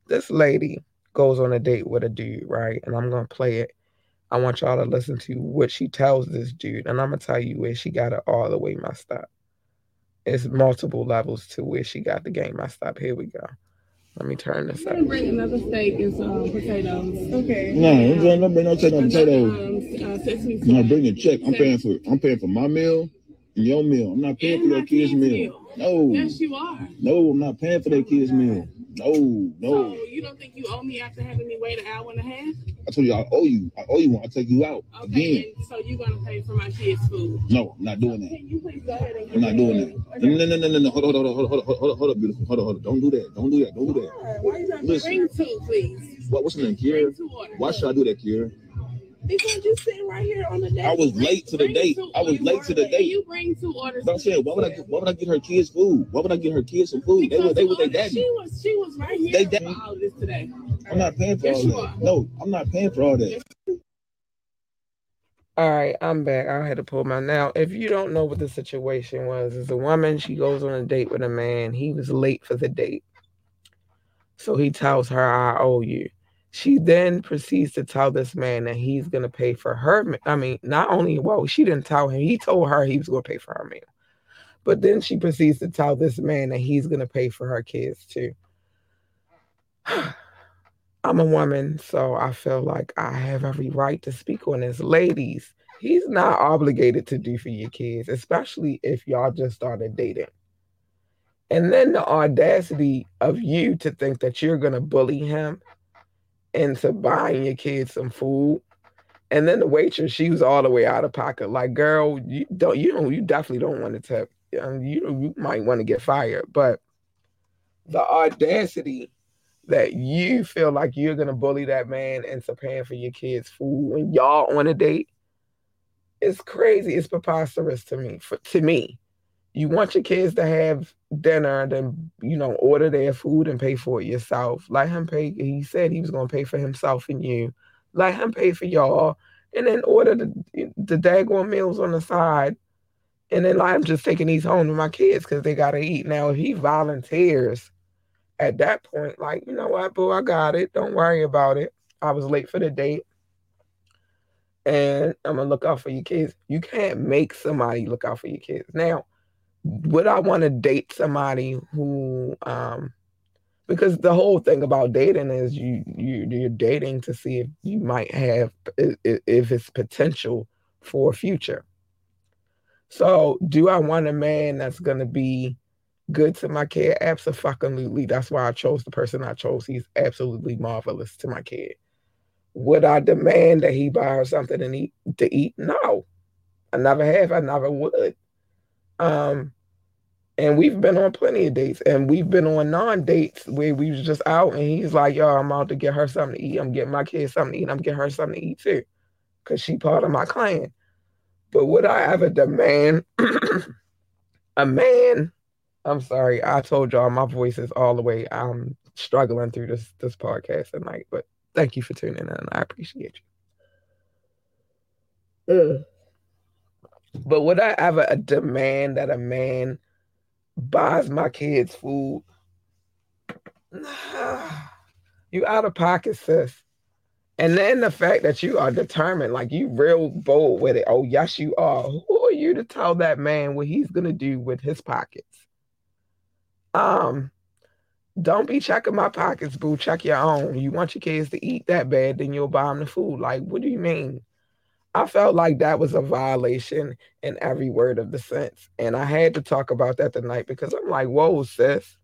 This lady goes on a date with a dude, right? And I'm gonna play it. I want y'all to listen to what she tells this dude, and I'm gonna tell you where she got it all the way messed up. It's multiple levels to where she got the game messed up. Here we go. Let me turn this up. bring another steak and some potatoes. Okay. No, I'm going to bring no check on potatoes. Um, uh, sesame No, bring a check. I'm paying for I'm paying for my meal and your meal. I'm not paying And for my that kid's kid's meal. No, Yes, you are. no, I'm not paying for that kid's meal. No, no. So you don't think you owe me after having me wait an hour and a half? I told you I owe you. I owe you when I take you out Okay. again. So you're gonna pay for my kids' food? No, I'm not doing that. Can you please go ahead and? I'm not doing that. No, no, no, no, no, no. Hold on, hold on, hold on, hold on, hold on, hold on, beautiful. Hold on, hold on. Don't do that. Don't do that. Don't do that. Why you trying to Listen. bring two, please? What, what's the name, Kiera? Why should I do that, Kiera? Because you sitting right here on the desk. I was late to the date. two I was late to the date. You bring two orders. But I'm saying, why would I get, why would I get her kids food? Why would I get her kids some food? They Because were they were the their daddy. She was she was right here They for daddy. all of this today. I'm not paying for Yes, all that. are. No, I'm not paying for all that. All right, I'm back. I had to pull my now. If you don't know what the situation was, as a woman, she goes on a date with a man. He was late for the date. So he tells her, I owe you. She then proceeds to tell this man that he's gonna pay for her. I mean, not only well, she didn't tell him, he told her he was gonna pay for her meal. But then she proceeds to tell this man that he's gonna pay for her kids too. (sighs) I'm a woman, so I feel like I have every right to speak on this. Ladies, he's not obligated to do for your kids, especially if y'all just started dating. And then the audacity of you to think that you're gonna bully him into buying your kids some food. And then the waitress, she was all the way out of pocket. Like, girl, you don't, you don't, you definitely don't want to tip. Um, you you might want to get fired. But the audacity that you feel like you're gonna bully that man into paying for your kids' food when y'all on a date, it's crazy. It's preposterous to me. For, to me, you want your kids to have dinner, then you know order their food and pay for it yourself. Let him pay. He said he was gonna pay for himself and you. Let him pay for y'all, and then order the the daggone meals on the side. And then like, I'm just taking these home to my kids because they gotta eat. Now, if he volunteers at that point, like, you know what, boo, I got it. Don't worry about it. I was late for the date. And I'm gonna look out for your kids. You can't make somebody look out for your kids. Now, would I want to date somebody who um because the whole thing about dating is you you you're dating to see if you might have if it's potential for future. So, do I want a man that's going to be good to my kid? Absolutely. That's why I chose the person I chose. He's absolutely marvelous to my kid. Would I demand that he buy her something to eat? To eat? No, I never have. I never would. Um, and we've been on plenty of dates, and we've been on non-dates where we was just out, and he's like, "Yo, I'm out to get her something to eat. I'm getting my kids something to eat. I'm getting her something to eat too, cause she part of my clan." But would I ever demand (clears throat) a man? I'm sorry, I told y'all my voice is all the way. I'm struggling through this this podcast tonight, but thank you for tuning in. I appreciate you. Ugh. But would I ever demand that a man buys my kids food? (sighs) you out of pocket, sis. And then the fact that you are determined, like you real bold with it. Oh, yes, you are. Who are you to tell that man what he's gonna do with his pockets? Um, don't be checking my pockets, boo. Check your own. You want your kids to eat that bad, then you'll buy them the food. Like, what do you mean? I felt like that was a violation in every word of the sense. And I had to talk about that tonight because I'm like, whoa, sis.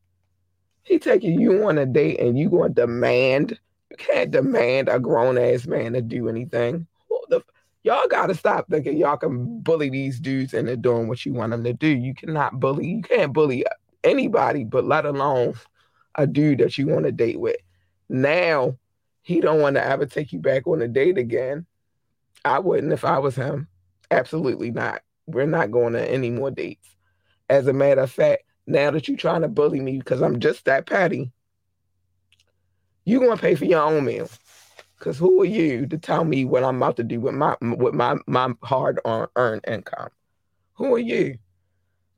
He taking you on a date and you to demand you can't demand a grown ass man to do anything. The, y'all got to stop thinking y'all can bully these dudes they're doing what you want them to do. You cannot bully. You can't bully anybody, but let alone a dude that you want to date with. Now he don't want to ever take you back on a date again. I wouldn't if I was him. Absolutely not. We're not going to any more dates. As a matter of fact, now that you're trying to bully me because I'm just that petty, you're gonna pay for your own meal. Cause who are you to tell me what I'm about to do with my with my my hard earned income? Who are you?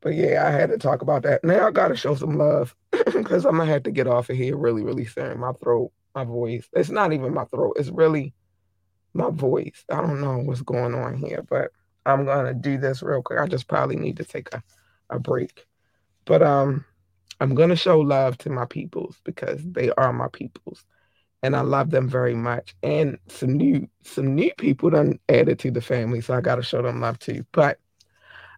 But yeah, I had to talk about that. Now I gotta show some love (clears throat) because I'm gonna have to get off of here really, really soon. My throat, my voice. It's not even my throat. It's really my voice. I don't know what's going on here, but I'm gonna do this real quick. I just probably need to take a, a break. But um I'm gonna show love to my peoples because they are my peoples, and I love them very much. And some new some new people done added to the family, so I gotta show them love too. But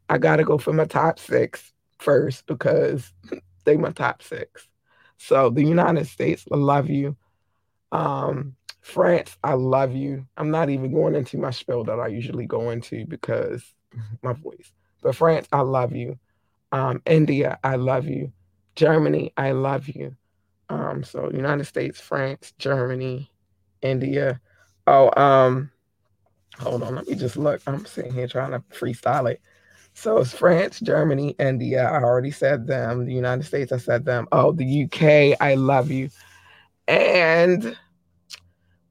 I gotta go for my top six first because (laughs) they my top six. So the United States, I love you. Um, France, I love you. I'm not even going into my spiel that I usually go into because (laughs) my voice. But France, I love you. Um, India, I love you. Germany, I love you. Um, so United States, France, Germany, India. Oh, um, hold on, let me just look. I'm sitting here trying to freestyle it. So it's France, Germany, India. I already said them. The United States, I said them. Oh, the UK, I love you. And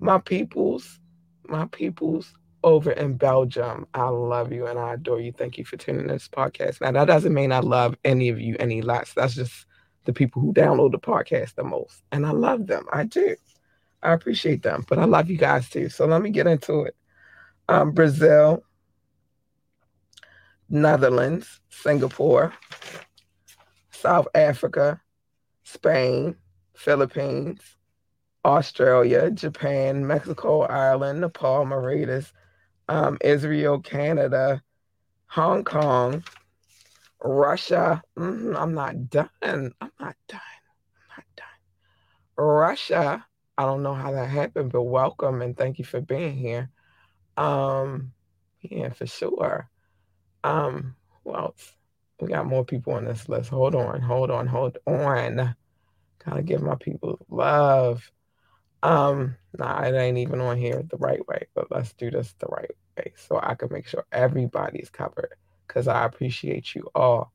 my peoples, my peoples over in Belgium, I love you and I adore you. Thank you for tuning in this podcast. Now that doesn't mean I love any of you any less. That's just the people who download the podcast the most. And I love them. I do. I appreciate them, but I love you guys too. So let me get into it. Um, Brazil, Netherlands, Singapore, South Africa, Spain, Philippines, Australia, Japan, Mexico, Ireland, Nepal, Mauritius, um, Israel, Canada, Hong Kong, Russia. Mhm, I'm not done. I'm not done. I'm not done. Russia. I don't know how that happened, but welcome and thank you for being here. Um, yeah, for sure. Um, who else? We got more people on this list. Hold on, hold on, hold on. Gotta give my people love. Um, nah, it ain't even on here the right way, but let's do this the right way so I can make sure everybody's covered. Cause I appreciate you all.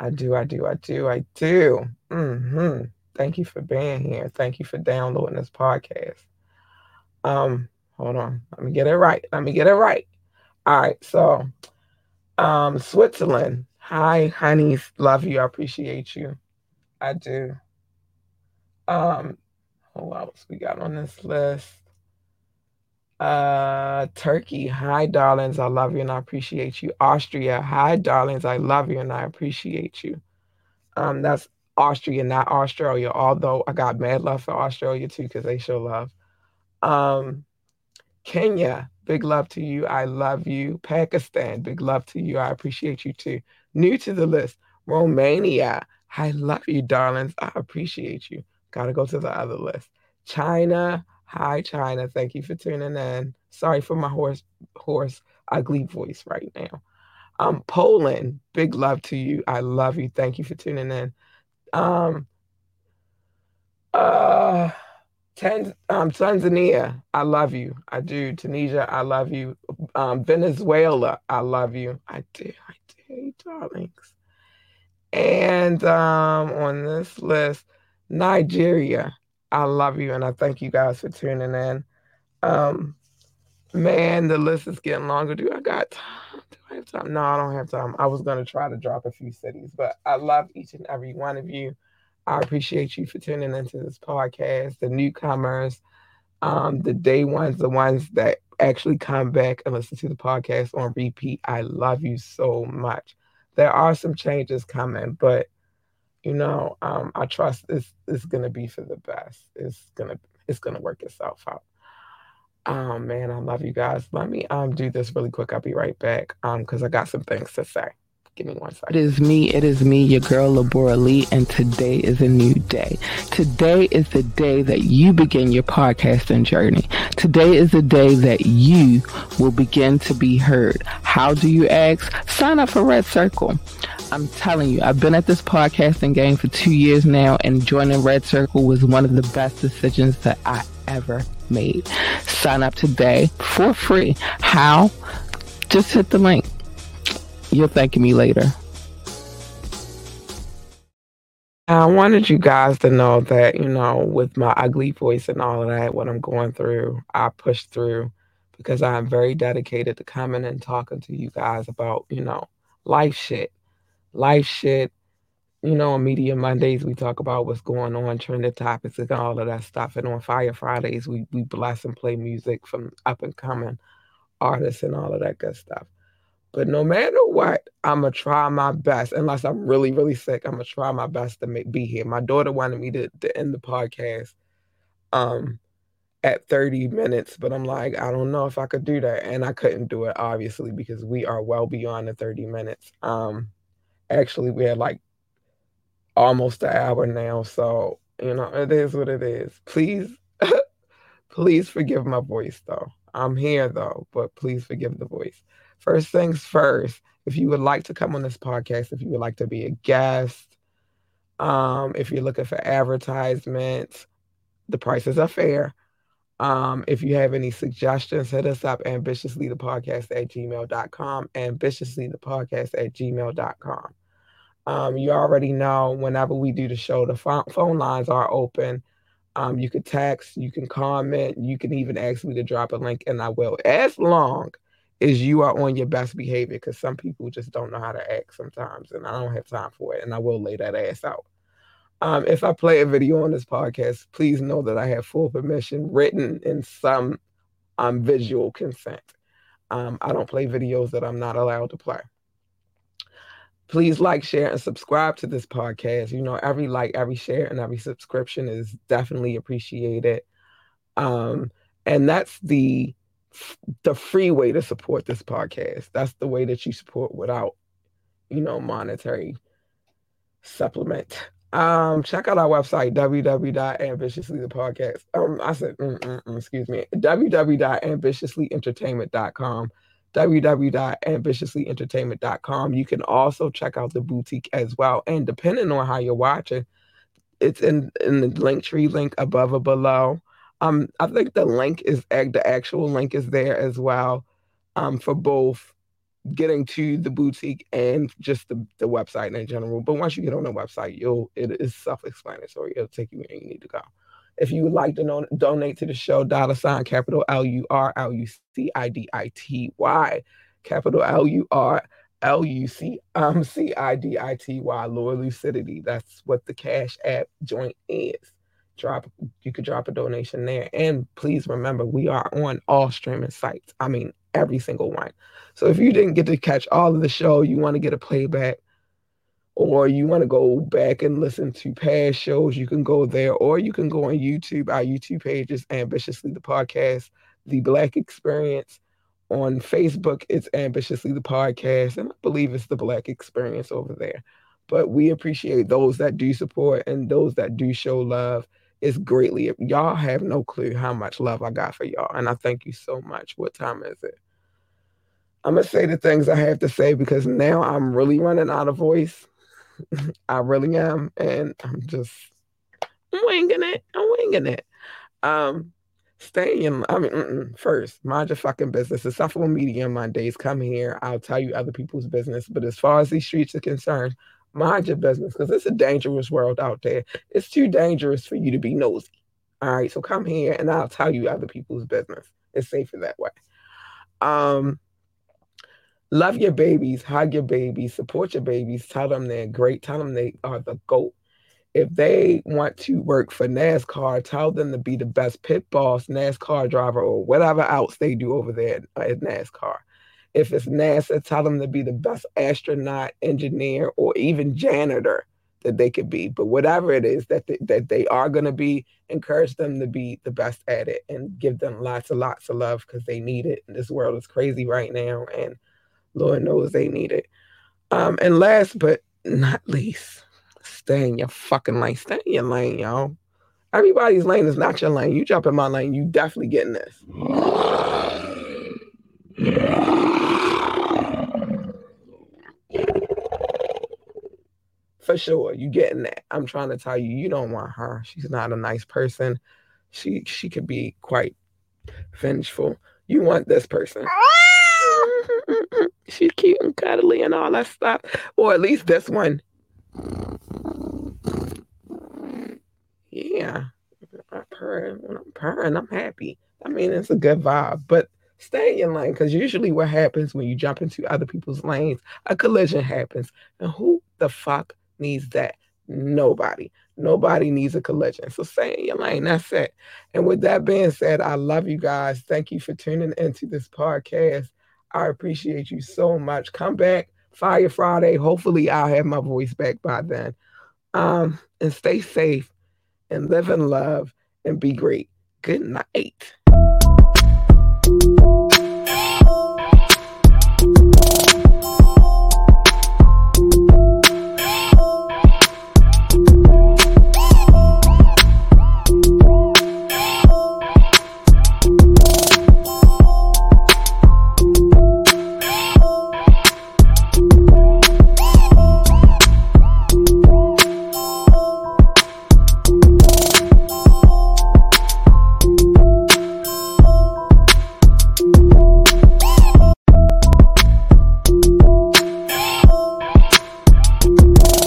I do, I do, I do, I do. hmm Thank you for being here. Thank you for downloading this podcast. Um, hold on. Let me get it right. Let me get it right. All right, so um Switzerland. Hi, honeys. Love you. I appreciate you. I do. Um, who else we got on this list? Uh, Turkey. Hi, darlings. I love you and I appreciate you. Austria. Hi, darlings. I love you and I appreciate you. Um, that's Austria, not Australia. Although I got mad love for Australia too because they show love. Um, Kenya. Big love to you. I love you. Pakistan. Big love to you. I appreciate you too. New to the list. Romania. I love you, darlings. I appreciate you. Gotta go to the other list. China. Hi, China. Thank you for tuning in. Sorry for my hoarse, hoarse, ugly voice right now. Um, Poland. Big love to you. I love you. Thank you for tuning in. Um, uh, Tanz- um, Tanzania. I love you. I do. Tunisia. I love you. Um, Venezuela. I love you. I do. I do, darlings. And um, on this list, Nigeria. I love you and I thank you guys for tuning in. Um, man, the list is getting longer. Do I got time? Do I have time? No, I don't have time. I was gonna try to drop a few cities, but I love each and every one of you. I appreciate you for tuning into this podcast, the newcomers, um, the day ones, the ones that actually come back and listen to the podcast on repeat. I love you so much. There are some changes coming, but you know, um, I trust this is gonna be for the best. It's gonna it's gonna work itself out. Oh man, I love you guys. Let me um do this really quick. I'll be right back. Um, because I got some things to say. Give me one It second. is me, it is me, your girl Labora Lee, and today is a new day. Today is the day that you begin your podcasting journey. Today is the day that you will begin to be heard. How do you ask? Sign up for RedCircle. I'm telling you, I've been at this podcasting game for two years now, and joining RedCircle was one of the best decisions that I ever made. Sign up today for free. How? Just hit the link. You'll thank me later. I wanted you guys to know that, you know, with my ugly voice and all of that, what I'm going through, I push through because I'm very dedicated to coming and talking to you guys about, you know, life shit. Life shit. You know, on Media Mondays, we talk about what's going on, trending topics, and all of that stuff. And on Fire Fridays, we, we bless and play music from up and coming artists and all of that good stuff. But no matter what, I'm gonna try my best. Unless I'm really, really sick, I'm gonna try my best to make, be here. My daughter wanted me to, to end the podcast um at 30 minutes, but I'm like, I don't know if I could do that, and I couldn't do it obviously because we are well beyond the 30 minutes. Um, actually, we had like almost an hour now, so you know it is what it is. Please, (laughs) please forgive my voice though. I'm here though, but please forgive the voice. First things first, if you would like to come on this podcast, if you would like to be a guest, um, if you're looking for advertisements, the prices are fair. Um, if you have any suggestions, hit us up ambitiouslythepodcast at gmail.com, ambitiouslythepodcast at gmail.com. Um, you already know whenever we do the show, the phone, phone lines are open. Um, you can text, you can comment, you can even ask me to drop a link, and I will, as long as you are on your best behavior, because some people just don't know how to act sometimes, and I don't have time for it, and I will lay that ass out. Um, if I play a video on this podcast, please know that I have full permission, written in some um, visual consent. Um, I don't play videos that I'm not allowed to play. please like, share, and subscribe to this podcast. You know, every like, every share, and every subscription is definitely appreciated. Um, and that's the the free way to support this podcast. That's the way that you support without, you know, monetary supplement. Um, check out our website, www.ambitiouslythepodcast. Um, I said, mm, mm, mm, excuse me, www.ambitiouslyentertainment.com www.ambitiouslyentertainment.com. You can also check out the boutique as well. And depending on how you're watching, it's in, in the link tree link above or below. Um, I think the link is the actual link is there as well um, for both getting to the boutique and just the, the website in general. But once you get on the website, you'll it is self-explanatory. It'll take you where you need to go. If you would like to know, donate to the show, dollar sign capital L U R L U C I D I T Y, capital L U R L U C um I D I T Y, Lower Lucidity. That's what the Cash App joint is. Drop you could drop a donation there. And please remember, we are on all streaming sites. I mean, every single one. So if you didn't get to catch all of the show, you want to get a playback, or you want to go back and listen to past shows, you can go there, or you can go on YouTube. Our YouTube page is Ambitiously the Podcast, The Black Experience. On Facebook, it's Ambitiously the Podcast, and I believe it's The Black Experience over there. But we appreciate those that do support and those that do show love. It's greatly, y'all have no clue how much love I got for y'all. And I thank you so much. What time is it? I'm to say the things I have to say because now I'm really running out of voice. (laughs) I really am, and I'm just winging it. I'm winging it. Um, stay in. I mean, first, mind your fucking business. Insufferable Media Mondays. Come here. I'll tell you other people's business. But as far as these streets are concerned, mind your business because it's a dangerous world out there. It's too dangerous for you to be nosy. All right, so come here and I'll tell you other people's business. It's safer that way. Um, love your babies, hug your babies, support your babies, tell them they're great, tell them they are the GOAT. If they want to work for NASCAR, tell them to be the best pit boss, NASCAR driver, or whatever else they do over there at NASCAR. If it's NASA, tell them to be the best astronaut, engineer, or even janitor that they could be. But whatever it is that they, that they are going to be, encourage them to be the best at it and give them lots and lots of love because they need it. And this world is crazy right now. And Lord knows they need it. Um, and last but not least, stay in your fucking lane. Stay in your lane, y'all. Everybody's lane is not your lane. You jump in my lane, you definitely getting this. For sure, you getting that. I'm trying to tell you, you don't want her. She's not a nice person. She she could be quite vengeful. You want this person. (laughs) She's cute and cuddly and all that stuff. Or at least this one. Yeah. I'm purring. When I'm purring, I'm happy. I mean, it's a good vibe. But stay in your lane because usually what happens when you jump into other people's lanes, a collision happens. And who the fuck needs that? Nobody. Nobody needs a collision. So stay in your lane. That's it. And with that being said, I love you guys. Thank you for tuning into this podcast. I appreciate you so much. Come back Fire Friday. Hopefully, I'll have my voice back by then. Um, and stay safe and live in love and be great. Good night.